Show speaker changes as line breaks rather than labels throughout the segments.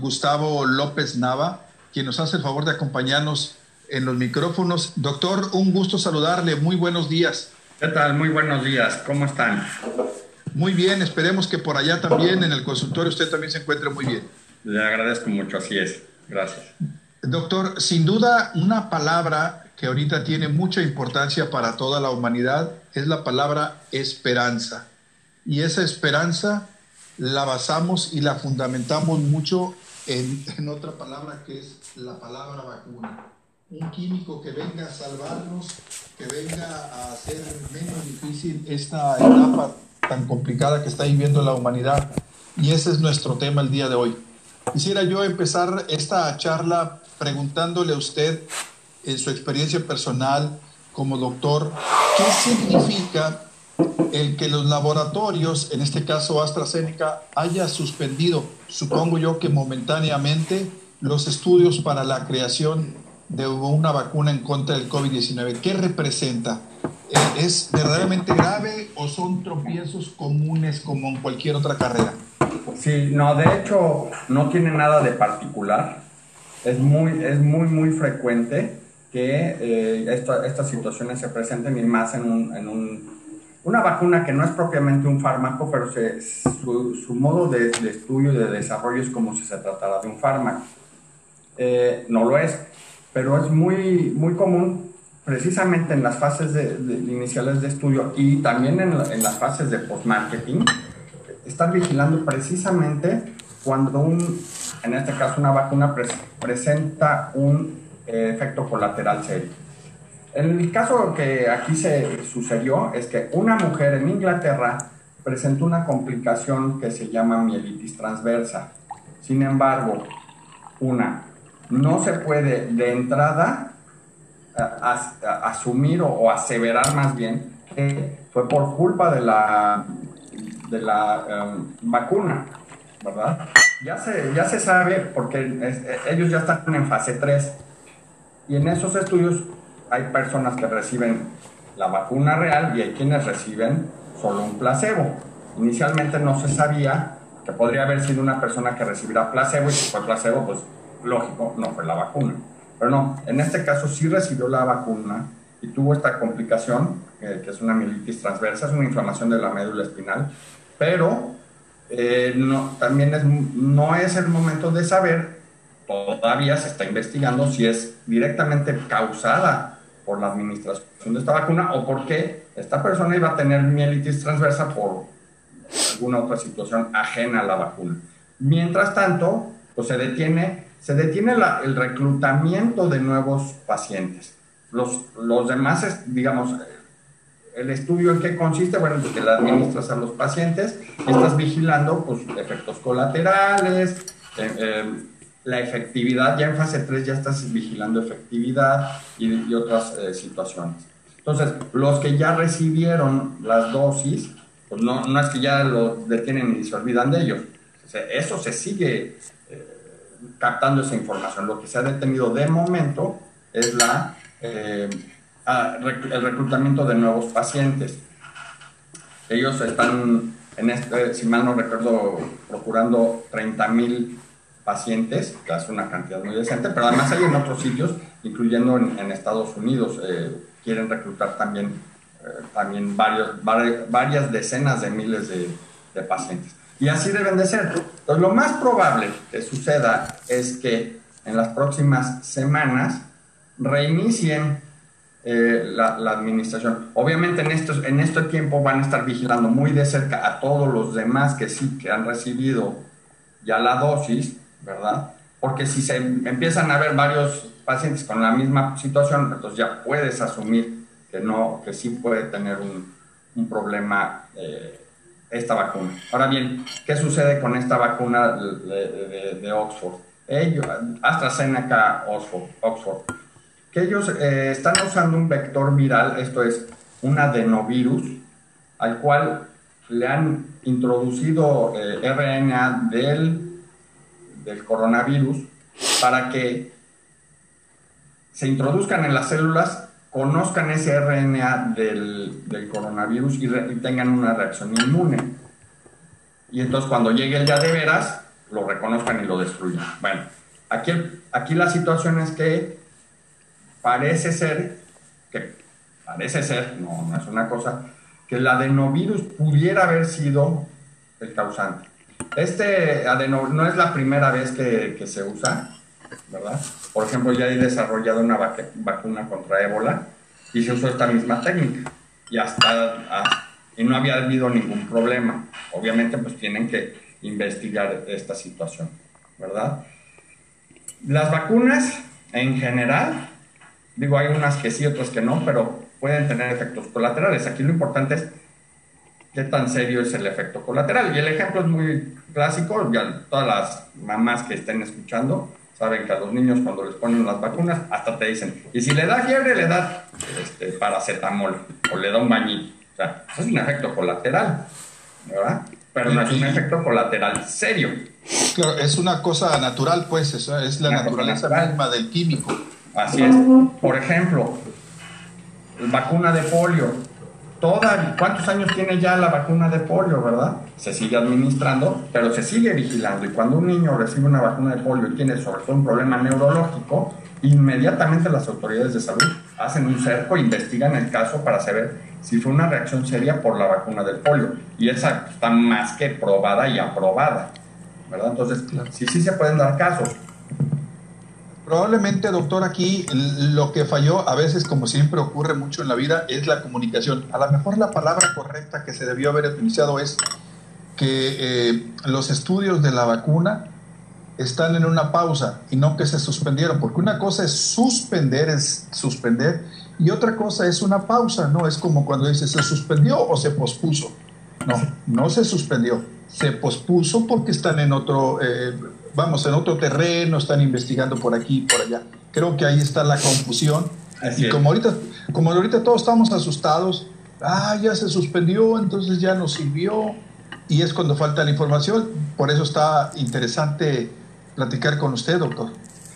Gustavo López Nava, quien nos hace el favor de acompañarnos en los micrófonos. Doctor, un gusto saludarle. Muy buenos días.
¿Qué tal? Muy buenos días. ¿Cómo están?
Muy bien. Esperemos que por allá también, en el consultorio, usted también se encuentre muy bien.
Le agradezco mucho. Así es. Gracias.
Doctor, sin duda una palabra que ahorita tiene mucha importancia para toda la humanidad es la palabra esperanza. Y esa esperanza la basamos y la fundamentamos mucho en, en otra palabra que es la palabra vacuna un químico que venga a salvarnos, que venga a hacer menos difícil esta etapa tan complicada que está viviendo la humanidad. Y ese es nuestro tema el día de hoy. Quisiera yo empezar esta charla preguntándole a usted, en su experiencia personal como doctor, ¿qué significa el que los laboratorios, en este caso AstraZeneca, haya suspendido, supongo yo que momentáneamente, los estudios para la creación de una vacuna en contra del COVID-19. ¿Qué representa? Eh, ¿Es verdaderamente grave o son tropiezos comunes como en cualquier otra carrera?
Sí, no, de hecho no tiene nada de particular. Es muy, es muy, muy frecuente que eh, estas situaciones se presenten y más en, un, en un, una vacuna que no es propiamente un fármaco, pero se, su, su, modo de, de, estudio de desarrollo es como si se tratara de un fármaco. Eh, no lo es pero es muy, muy común precisamente en las fases de, iniciales de estudio y también en, en las fases de post-marketing, estar vigilando precisamente cuando un, en este caso una vacuna presenta un eh, efecto colateral serio. El caso que aquí se sucedió es que una mujer en Inglaterra presentó una complicación que se llama mielitis transversa. Sin embargo, una no se puede de entrada asumir o, aseverar más bien que fue por culpa de la, de la em, vacuna, ¿verdad? Ya se, ya se sabe porque ellos ya están en fase 3 y en esos estudios hay personas que reciben la vacuna real y hay quienes reciben solo un placebo. Inicialmente no se sabía que podría haber sido una persona que recibiera placebo y si fue placebo, pues lógico, no fue la vacuna. Pero no, en este caso sí recibió la vacuna y tuvo esta complicación, eh, que es una mielitis transversa, es una inflamación de la médula espinal, pero eh, también es, no es el momento de saber, todavía se está investigando si es directamente causada por la administración de esta vacuna o por qué esta persona iba a tener mielitis transversa por alguna otra situación ajena a la vacuna. Mientras tanto, pues se detiene se detiene el reclutamiento de nuevos pacientes. Los, los demás, digamos, el estudio en qué consiste, bueno, pues que la administras a los pacientes, estás vigilando pues, efectos colaterales, eh, eh, la efectividad, ya en fase 3 ya estás vigilando efectividad y, otras eh, situaciones. Entonces, los que ya recibieron las dosis, pues no, no es que ya lo detienen y se olvidan de ellos. eso se sigue captando esa información. Lo que se ha detenido de momento es la, eh, el reclutamiento de nuevos pacientes. Ellos están, en este, si mal no recuerdo, procurando 30 mil pacientes, que es una cantidad muy decente, pero además hay en otros sitios, incluyendo en, Estados Unidos, eh, quieren reclutar también, eh, también varias decenas de miles de, pacientes. Y así deben de ser. Entonces, lo más probable que suceda es que en las próximas semanas reinicien eh, la, administración. Obviamente en, estos, en este tiempo van a estar vigilando muy de cerca a todos los demás que sí, que han recibido ya la dosis, ¿verdad? Porque si se empiezan a ver varios pacientes con la misma situación, entonces ya puedes asumir que no, que sí puede tener un, problema eh, esta vacuna. Ahora bien, ¿qué sucede con esta vacuna de, Oxford? Ellos, AstraZeneca Oxford, Oxford que ellos eh, están usando un vector viral, esto es un adenovirus, al cual le han introducido eh, RNA del, del coronavirus para que se introduzcan en las células, conozcan ese RNA del, del coronavirus y, tengan una reacción inmune. Y entonces cuando llegue el día de veras, lo reconozcan y lo destruyan. Bueno, aquí, aquí la situación es que parece ser, que parece ser, no, no es una cosa, que el adenovirus pudiera haber sido el causante. Este adenovirus no es la primera vez que, que, se usa, ¿verdad? Por ejemplo, ya he desarrollado una vacuna contra ébola y se usó esta misma técnica y hasta ah, y no había habido ningún problema. Obviamente, pues tienen que investigar esta situación, ¿verdad? Las vacunas en general, digo, hay unas que sí, otras que no, pero pueden tener efectos colaterales. Aquí lo importante es qué tan serio es el efecto colateral. Y el ejemplo es muy clásico, ya todas las mamás que estén escuchando saben que a los niños cuando les ponen las vacunas hasta te dicen, y si le da fiebre le da este, paracetamol o le da un bañito. O sea, es un efecto colateral, ¿verdad? Pero no es un efecto colateral serio.
Claro, es una cosa natural, pues, es la naturaleza misma del químico.
Así es. Por ejemplo, vacuna de polio. Toda, ¿Cuántos años tiene ya la vacuna de polio, verdad? Se sigue administrando, pero se sigue vigilando. Y cuando un niño recibe una vacuna de polio y tiene sobre todo un problema neurológico, inmediatamente las autoridades de salud hacen un cerco, investigan el caso para saber si fue una reacción seria por la vacuna del polio. Y esa está más que probada y aprobada. ¿verdad? Entonces, sí, sí se pueden dar casos.
Probablemente, doctor, aquí lo que falló, a veces, como siempre ocurre mucho en la vida, es la comunicación. A lo mejor la palabra correcta que se debió haber utilizado es que eh, los estudios de la vacuna están en una pausa y no que se suspendieron, porque una cosa es suspender, es suspender, y otra cosa es una pausa, ¿no? Es como cuando dice se suspendió o se pospuso. No, no se suspendió, se pospuso porque están en otro, eh, vamos, en otro terreno, están investigando por aquí y por allá. Creo que ahí está la confusión. y como ahorita, como ahorita todos estamos asustados, ah, ya se suspendió, entonces ya nos sirvió, y es cuando falta la información. Por eso está interesante platicar con usted, doctor.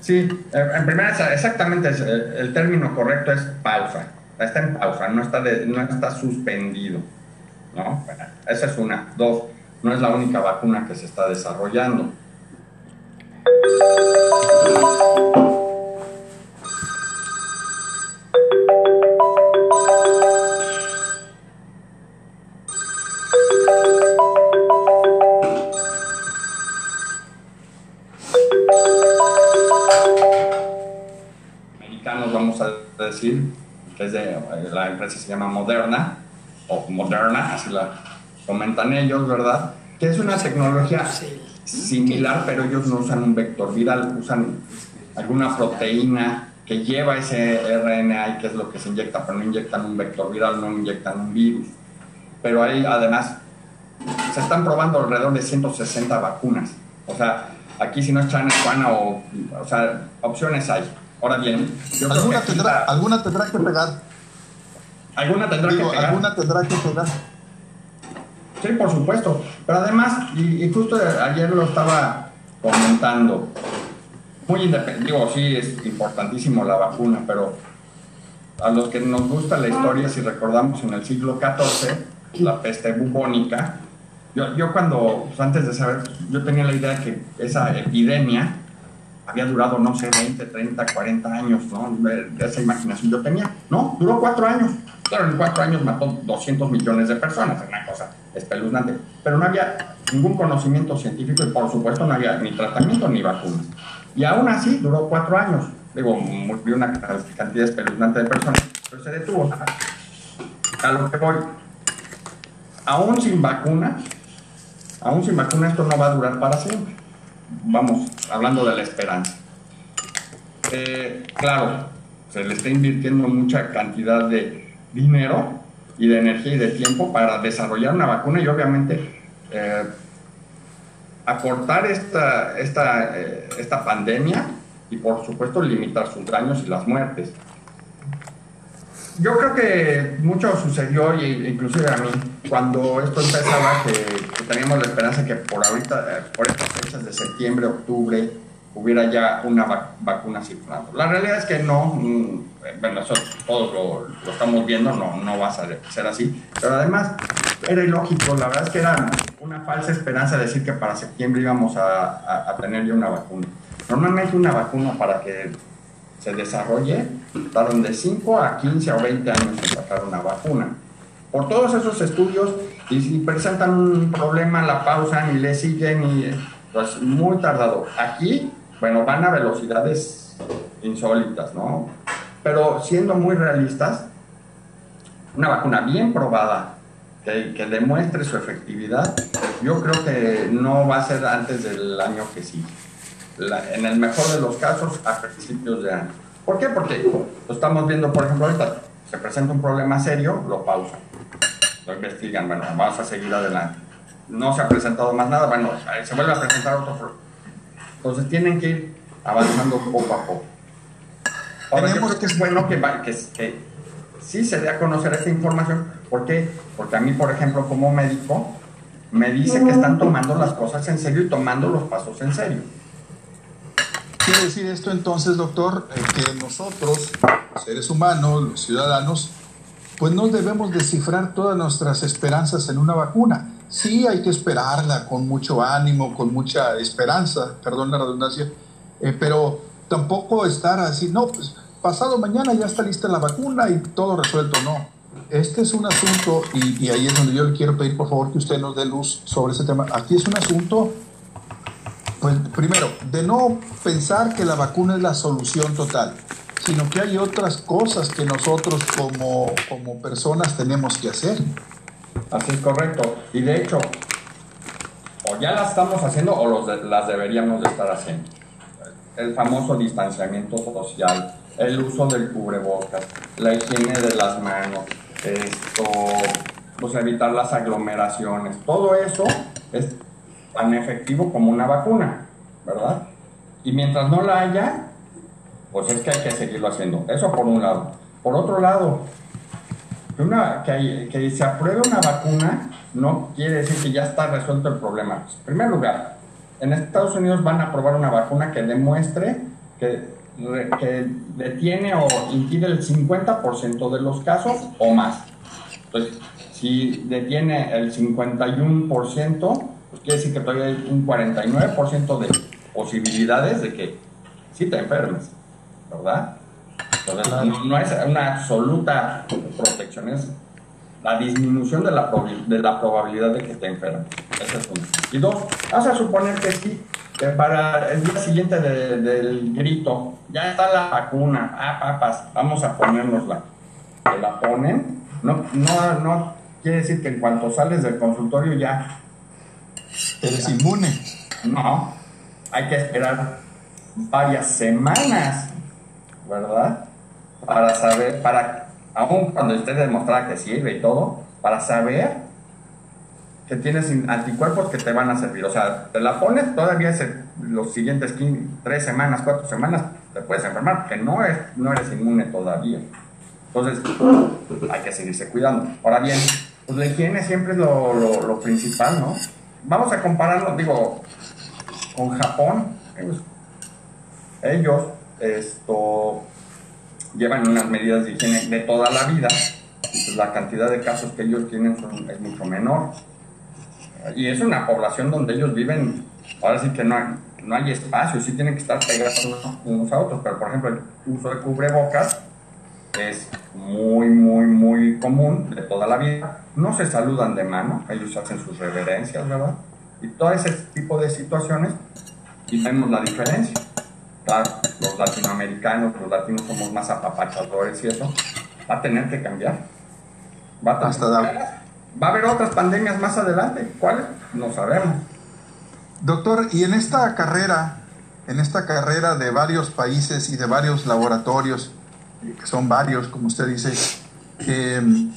Sí, eh, en primera, exactamente, eh, el término correcto es pausa. Está en pausa, no está, no está suspendido. ¿no? esa es una. Dos, no es la única vacuna que se está desarrollando. Empresa se llama Moderna, o Moderna, así la comentan ellos, ¿verdad? Que es una tecnología similar, pero ellos no usan un vector viral, usan alguna proteína que lleva ese RNA y que es lo que se inyecta, pero no inyectan un vector viral, no inyectan un virus. Pero ahí además se están probando alrededor de 160 vacunas. O sea, aquí si no es China, Juana o, o sea, opciones hay. Ahora bien,
¿Alguna, tendrá, ¿Alguna tendrá que pegar?
¿Alguna tendrá que pegar?
¿Alguna tendrá que pegar?
Sí, por supuesto. Pero además, y, justo ayer lo estaba comentando, muy independiente, digo, sí, es importantísimo la vacuna, pero a los que nos gusta la historia, si recordamos en el siglo XIV, la peste bubónica, yo, yo cuando, pues, antes de saber, yo tenía la idea que esa epidemia había durado, no sé, 20, 30, 40 años, ¿no? Esa imaginación yo tenía. No, duró cuatro años. Claro, en cuatro años mató 200 millones de personas, es una cosa espeluznante. Pero no había ningún conocimiento científico y, por supuesto, no había ni tratamiento ni vacunas. Y aún así duró cuatro años. Digo, murió una cantidad espeluznante de personas, pero se detuvo. A lo que voy, aún sin vacuna, aún sin vacuna esto no va a durar para siempre vamos, hablando de la esperanza. Eh, claro, se le está invirtiendo mucha cantidad de dinero y de energía y de tiempo para desarrollar una vacuna y obviamente eh, acortar esta, esta, eh, esta pandemia y por supuesto limitar sus daños y las muertes. Yo creo que mucho sucedió, y inclusive a mí, cuando esto empezaba, que, teníamos la esperanza que por ahorita, eh, por estas fechas de septiembre, octubre, hubiera ya una vacuna circulando. La realidad es que no, mm, bueno, eso todos lo, estamos viendo, no, no va a ser, así, pero además era ilógico, la verdad es que era una falsa esperanza decir que para septiembre íbamos a, a, tener ya una vacuna. Normalmente una vacuna para que se desarrolle tardan de 5 a 15 o 20 años en sacar una vacuna. Por todos esos estudios, y si presentan un problema, la pausan y le siguen y pues muy tardado. Aquí bueno, van a velocidades insólitas, ¿no? Pero siendo muy realistas, una vacuna bien probada que, demuestre su efectividad, yo creo que no va a ser antes del año que sigue. en el mejor de los casos, a principios de año. ¿Por qué? Porque lo estamos viendo, por ejemplo, ahorita se presenta un problema serio, lo pausan, lo investigan, bueno, vamos a seguir adelante. No se ha presentado más nada, bueno, se vuelve a presentar otro entonces tienen que ir avanzando poco a poco. Ahora, yo creo que es bueno que, que, que sí se dé a conocer esta información. ¿Por qué? Porque a mí, por ejemplo, como médico, me dice que están tomando las cosas en serio y tomando los pasos en serio.
Quiere decir esto entonces, doctor, eh, que nosotros, seres humanos, los ciudadanos, pues no debemos descifrar todas nuestras esperanzas en una vacuna sí hay que esperarla con mucho ánimo, con mucha esperanza, perdón la redundancia, eh, pero tampoco estar así, no, pues pasado mañana ya está lista la vacuna y todo resuelto, no. Este es un asunto, y, ahí es donde yo le quiero pedir por favor que usted nos dé luz sobre ese tema. Aquí es un asunto, pues primero, de no pensar que la vacuna es la solución total, sino que hay otras cosas que nosotros como, como personas tenemos que hacer.
Así es correcto. Y de hecho, o ya las estamos haciendo o los las deberíamos de estar haciendo. El famoso distanciamiento social, el uso del cubrebocas, la higiene de las manos, esto, pues evitar las aglomeraciones. Todo eso es tan efectivo como una vacuna, ¿verdad? Y mientras no la haya, pues es que hay que seguirlo haciendo. Eso por un lado. Por otro lado, una, que, se apruebe una vacuna no quiere decir que ya está resuelto el problema. En primer lugar, en Estados Unidos van a aprobar una vacuna que demuestre que, que detiene o impide el 50% de los casos o más. Entonces, si detiene el 51%, pues quiere decir que todavía hay un 49% de posibilidades de que sí te enfermes, ¿verdad? No, es una absoluta protección, es la disminución de la, de la probabilidad de que te enfermes. Ese es uno. Y dos, vamos a suponer que sí, que para el día siguiente del grito, ya está la vacuna, ah, papas, vamos a ponérnosla. Te la ponen, no, no, no quiere decir que en cuanto sales del consultorio ya
eres inmune.
No, hay que esperar varias semanas, ¿verdad? Para saber, para, aún cuando esté demostrada que sirve y todo, para saber que tienes anticuerpos que te van a servir. O sea, te la pones todavía los siguientes 15, 3 semanas, 4 semanas, te puedes enfermar, porque no, es, no eres inmune todavía. Entonces, hay que seguirse cuidando. Ahora bien, pues la higiene siempre es lo principal, ¿no? Vamos a compararlo, digo, con Japón. Ellos, esto, llevan unas medidas de higiene de toda la vida, pues la cantidad de casos que ellos tienen es mucho menor. Y es una población donde ellos viven, ahora sí que no hay, no hay espacio, sí tienen que estar pegados unos a otros, pero por ejemplo el uso de cubrebocas es muy, muy, muy común de toda la vida. No se saludan de mano, ellos hacen sus reverencias, ¿verdad? Y todo ese tipo de situaciones, y vemos la diferencia los latinoamericanos, los latinos somos más apapachadores y eso, va a tener que cambiar. Va a, Hasta va a haber otras pandemias más adelante. ¿Cuáles? No sabemos.
Doctor, y en esta carrera, en esta carrera de varios países y de varios laboratorios, que son varios, como usted dice, em,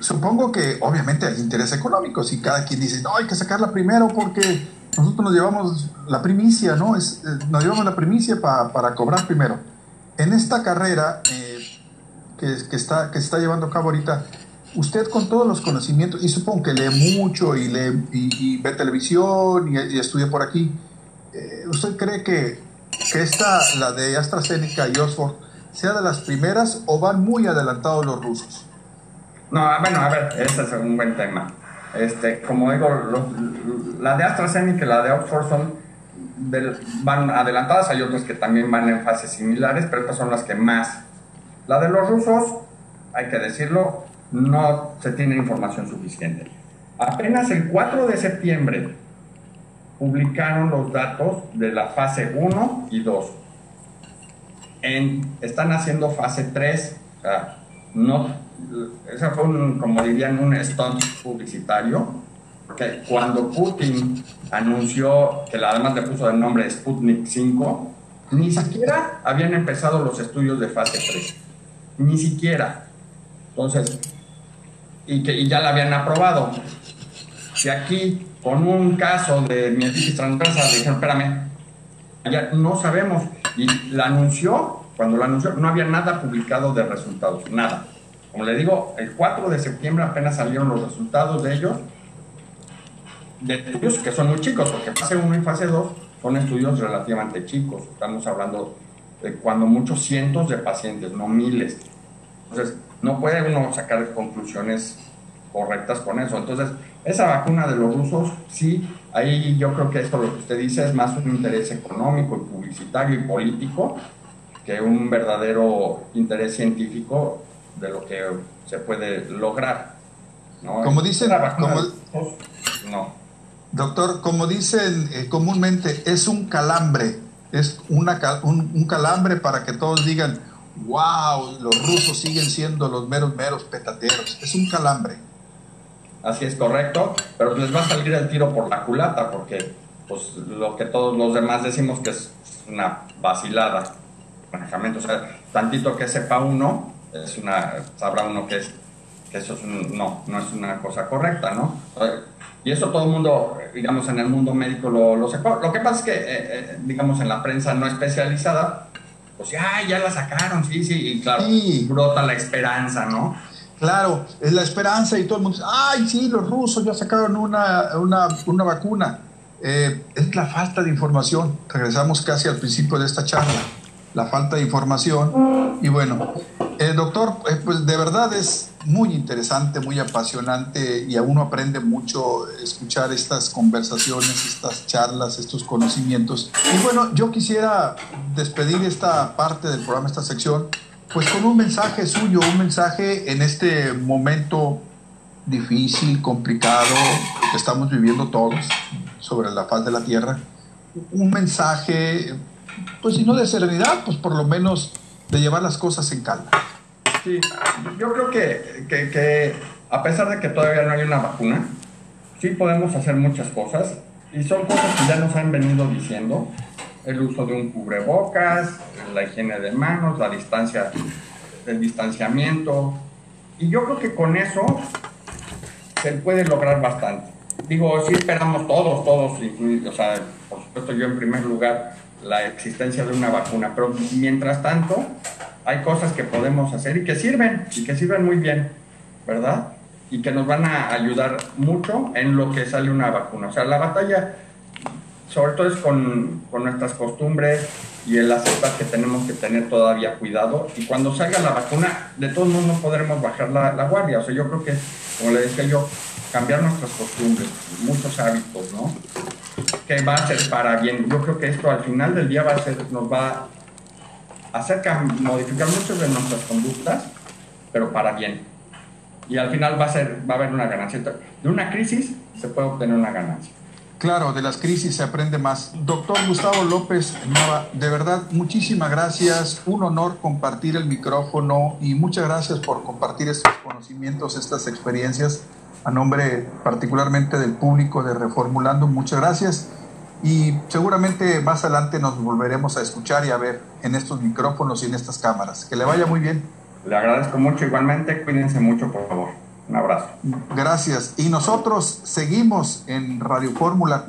supongo que obviamente hay interés económico. Si cada quien dice, no, hay que sacarla primero porque nosotros nos llevamos la primicia, ¿no? Es, eh, nos llevamos la primicia para cobrar primero. En esta carrera eh, que, que, está, que se está llevando a cabo ahorita, usted con todos los conocimientos, y supongo que lee mucho y, lee, y, ve televisión y, estudia por aquí, eh, ¿usted cree que, que esta, la de AstraZeneca y Oxford, sea de las primeras o van muy adelantados los rusos?
No, bueno, a ver, ese es un buen tema. Este, como digo, la de AstraZeneca y la de Oxford son van adelantadas, hay otras que también van en fases similares, pero estas son las que más. La de los rusos, hay que decirlo, no se tiene información suficiente. Apenas el 4 de septiembre publicaron los datos de la fase 1 y 2. En, están haciendo fase 3, o sea, no, esa fue un, como dirían, un stunt publicitario, porque cuando Putin anunció que además le puso el nombre Sputnik 5, ni siquiera habían empezado los estudios de fase 3, ni siquiera. Entonces, y que y ya la habían aprobado. Si aquí con un caso de mietitis transversa, dijeron, espérame, ya no sabemos. Y la anunció, cuando la anunció, no había nada publicado de resultados, nada. Como le digo, el 4 de septiembre apenas salieron los resultados de ellos, de estudios que son muy chicos, porque fase 1 y fase 2 son estudios relativamente chicos. Estamos hablando de cuando muchos cientos de pacientes, no miles. Entonces, no puede uno sacar conclusiones correctas con eso. Entonces, esa vacuna de los rusos, sí, ahí yo creo que esto lo que usted dice es más un interés económico y publicitario y político que un verdadero interés científico de lo que se puede lograr.
Como dicen, no. Doctor, como dicen eh, comúnmente, es un calambre, es una, un calambre para que todos digan, wow, los rusos siguen siendo los meros, meros petateros. Es un calambre
así es correcto, pero les va a salir el tiro por la culata, porque pues lo que todos los demás decimos que es una vacilada, manejamiento, o sea, tantito que sepa uno, es una, sabrá uno que es, que eso es no, no es una cosa correcta, ¿no? Y eso todo el mundo, digamos, en el mundo médico lo, lo sepa. Lo que pasa es que, eh, eh, digamos, en la prensa no especializada, pues ya, ya la sacaron, sí, sí, y claro, brota la esperanza, ¿no?
Claro, es la esperanza y todo el mundo dice, ay, sí, los rusos ya sacaron una, una, vacuna. Eh, es la falta de información. Regresamos casi al principio de esta charla. La falta de información. Y bueno, eh, doctor, pues de verdad es muy interesante, muy apasionante y a uno aprende mucho escuchar estas conversaciones, estas charlas, estos conocimientos. Y bueno, yo quisiera despedir esta parte del programa, esta sección, pues con un mensaje suyo, un mensaje en este momento difícil, complicado que estamos viviendo todos sobre la faz de la tierra, un mensaje, pues si no de serenidad, pues por lo menos de llevar las cosas en calma.
Sí, yo creo que, que, que a pesar de que todavía no hay una vacuna, sí podemos hacer muchas cosas y son cosas que ya nos han venido diciendo el uso de un cubrebocas, la higiene de manos, la distancia, el distanciamiento. Y yo creo que con eso se puede lograr bastante. Digo, sí esperamos todos, todos, incluidos, o sea, por supuesto yo en primer lugar, la existencia de una vacuna, pero mientras tanto hay cosas que podemos hacer y que sirven, y que sirven muy bien, ¿verdad? Y que nos van a ayudar mucho en lo que sale una vacuna. O sea, la batalla sobre todo es con, con, nuestras costumbres y el aceptar que tenemos que tener todavía cuidado. Y cuando salga la vacuna, de todos modos no podremos bajar la, la, guardia. O sea, yo creo que, como le decía yo, cambiar nuestras costumbres, muchos hábitos, ¿no? Que va a ser para bien. Yo creo que esto al final del día va a ser, nos va a hacer modificar muchas de nuestras conductas, pero para bien. Y al final va a ser, va a haber una ganancia. De una crisis se puede obtener una ganancia.
Claro, de las crisis se aprende más. Doctor Gustavo López Nava, de verdad, muchísimas gracias. Un honor compartir el micrófono y muchas gracias por compartir estos conocimientos, estas experiencias a nombre particularmente del público de Reformulando. Muchas gracias. Y seguramente más adelante nos volveremos a escuchar y a ver en estos micrófonos y en estas cámaras. Que le vaya muy bien.
Le agradezco mucho igualmente. Cuídense mucho, por favor. Un abrazo.
Gracias. Y nosotros seguimos en Radio Fórmula